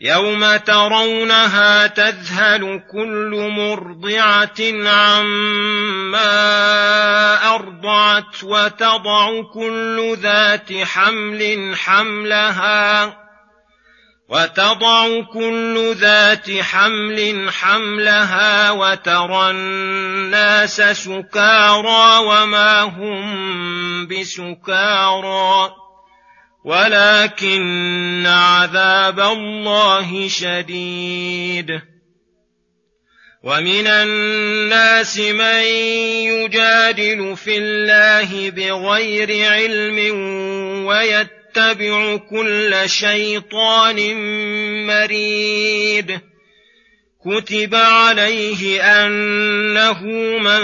يوم ترونها تذهل كل مرضعه عما ارضعت وتضع كل ذات حمل حملها وتضع كل ذات حمل حملها وترى الناس سكارى وما هم بسكارى ولكن عذاب الله شديد. ومن الناس من يجادل في الله بغير علم ويتبع كل شيطان مريد. كتب عليه انه من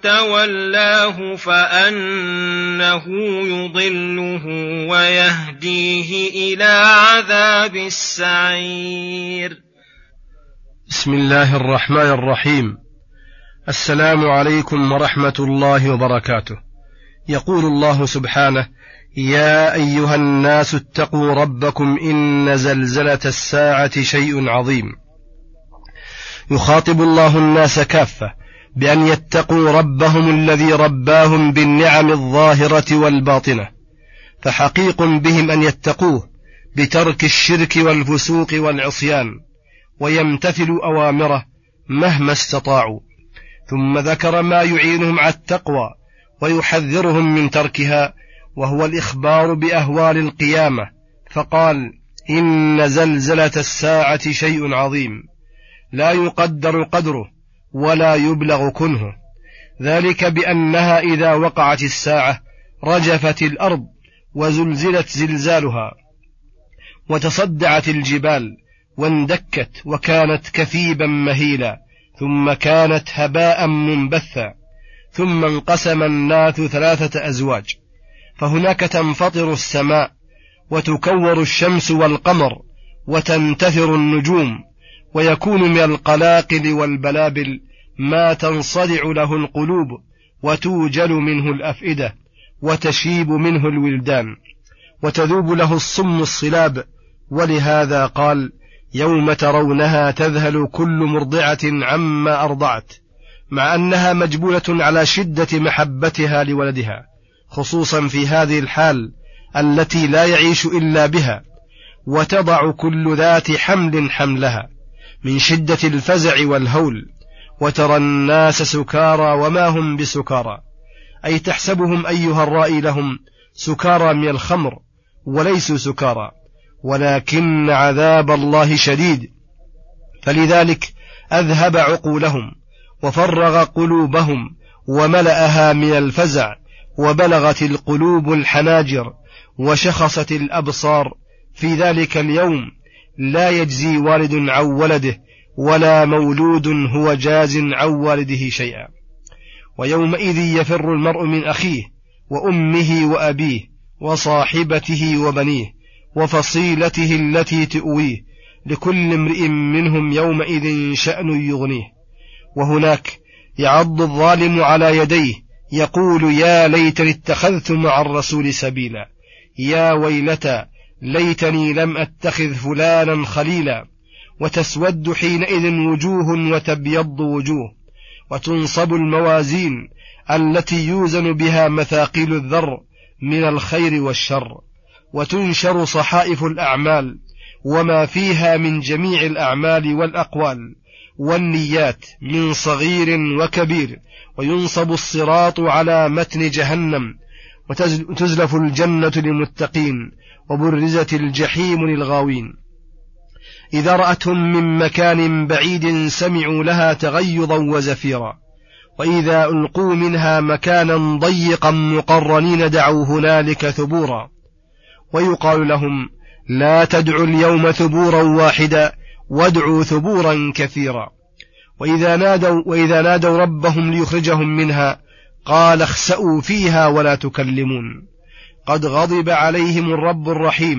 تولاه فانه يضله ويهديه إلى عذاب السعير. بسم الله الرحمن الرحيم. السلام عليكم ورحمة الله وبركاته. يقول الله سبحانه يا أيها الناس اتقوا ربكم إن زلزلة الساعة شيء عظيم. يخاطب الله الناس كافة بأن يتقوا ربهم الذي رباهم بالنعم الظاهرة والباطنة فحقيق بهم أن يتقوه بترك الشرك والفسوق والعصيان ويمتثلوا أوامره مهما استطاعوا. ثم ذكر ما يعينهم على التقوى ويحذرهم من تركها وهو الإخبار بأهوال القيامة فقال إن زلزلة الساعة شيء عظيم. لا يقدر قدره ولا يبلغ كنهه. ذلك بأنها إذا وقعت الساعة رجفت الأرض وزلزلت زلزالها وتصدعت الجبال واندكت وكانت كثيبا مهيلا ثم كانت هباء منبثا ثم انقسم الناس ثلاثة أزواج. فهناك تنفطر السماء وتكور الشمس والقمر وتنتثر النجوم ويكون من القلاقل والبلابل ما تنصدع له القلوب وتوجل منه الأفئدة وتشيب منه الولدان وتذوب له الصم الصلاب ولهذا قال يوم ترونها تذهل كل مرضعة عما أرضعت مع أنها مجبولة على شدة محبتها لولدها خصوصا في هذه الحال التي لا يعيش إلا بها وتضع كل ذات حمل حملها من شدة الفزع والهول وترى الناس سكارى وما هم بسكارى. أي تحسبهم أيها الرائي لهم سكارى من الخمر وليسوا سكارى. ولكن عذاب الله شديد. فلذلك أذهب عقولهم وفرغ قلوبهم وملأها من الفزع وبلغت القلوب الحناجر وشخصت الأبصار في ذلك اليوم لا يجزي والد عن ولده ولا مولود هو جاز عن والده شيئا. ويومئذ يفر المرء من أخيه وأمه وأبيه وصاحبته وبنيه وفصيلته التي تؤويه لكل امرئ منهم يومئذ شأن يغنيه. وهناك يعض الظالم على يديه يقول يا ليتني اتخذت مع الرسول سبيلا يا ويلتى ليتني لم أتخذ فلانا خليلا وتسود حينئذ وجوه وتبيض وجوه وتنصب الموازين التي يوزن بها مثاقيل الذر من الخير والشر وتنشر صحائف الأعمال وما فيها من جميع الأعمال والأقوال والنيات من صغير وكبير وينصب الصراط على متن جهنم وتزلف الجنة للمتقين وبرزت الجحيم للغاوين. إذا رأتهم من مكان بعيد سمعوا لها تغيظا وزفيرا. وإذا ألقوا منها مكانا ضيقا مقرنين دعوا هنالك ثبورا. ويقال لهم لا تدعوا اليوم ثبورا واحدا وادعوا ثبورا كثيرا. وإذا نادوا, وإذا نادوا ربهم ليخرجهم منها قال اخسأوا فيها ولا تكلمون. قد غضب عليهم الرب الرحيم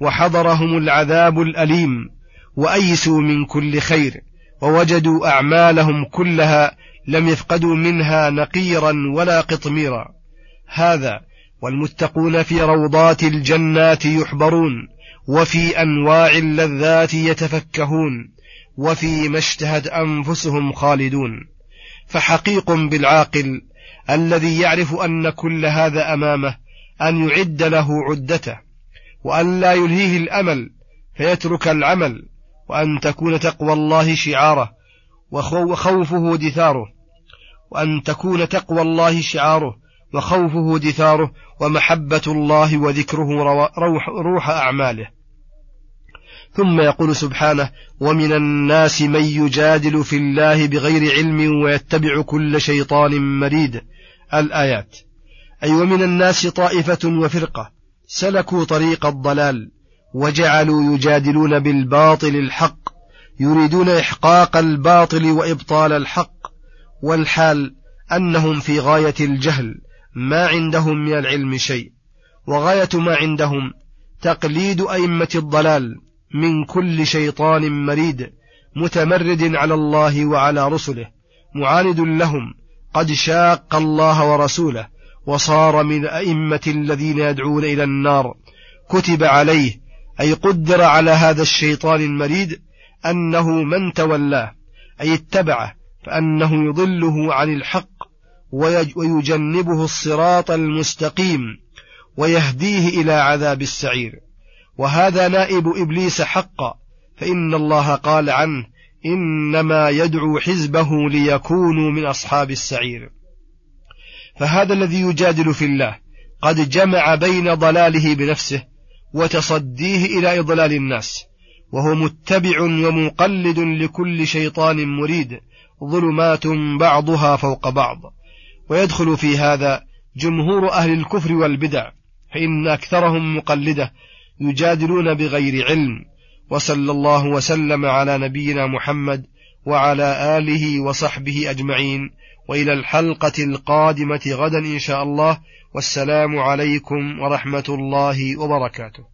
وحضرهم العذاب الأليم وأيسوا من كل خير ووجدوا أعمالهم كلها لم يفقدوا منها نقيرا ولا قطميرا. هذا والمتقون في روضات الجنات يحبرون وفي أنواع اللذات يتفكهون وفيما اشتهت أنفسهم خالدون. فحقيق بالعاقل الذي يعرف أن كل هذا أمامه أن يعد له عدته وأن لا يلهيه الأمل فيترك العمل وأن تكون تقوى الله شعاره وخوفه دثاره وأن تكون تقوى الله شعاره وخوفه دثاره ومحبة الله وذكره روح, روح أعماله. ثم يقول سبحانه ومن الناس من يجادل في الله بغير علم ويتبع كل شيطان مريد. الآيات. أي ومن الناس طائفة وفرقة سلكوا طريق الضلال وجعلوا يجادلون بالباطل الحق يريدون إحقاق الباطل وإبطال الحق والحال أنهم في غاية الجهل ما عندهم من العلم شيء. وغاية ما عندهم تقليد أئمة الضلال من كل شيطان مريد متمرد على الله وعلى رسله معاند لهم قد شاق الله ورسوله وصار من أئمة الذين يدعون إلى النار. كتب عليه أي قدر على هذا الشيطان المريد أنه من تولاه أي اتبعه فأنه يضله عن الحق ويجنبه الصراط المستقيم ويهديه إلى عذاب السعير. وهذا نائب إبليس حقا فإن الله قال عنه إنما يدعو حزبه ليكونوا من أصحاب السعير. فهذا الذي يجادل في الله. قد جمع بين ضلاله بنفسه وتصديه إلى إضلال الناس. وهو متبع ومقلد لكل شيطان مريد. ظلمات بعضها فوق بعض. ويدخل في هذا جمهور أهل الكفر والبدع. فإن أكثرهم مقلدة يجادلون بغير علم. وصلى الله وسلم على نبينا محمد وعلى آله وصحبه أجمعين. وإلى الحلقة القادمة غدا إن شاء الله والسلام عليكم ورحمة الله وبركاته.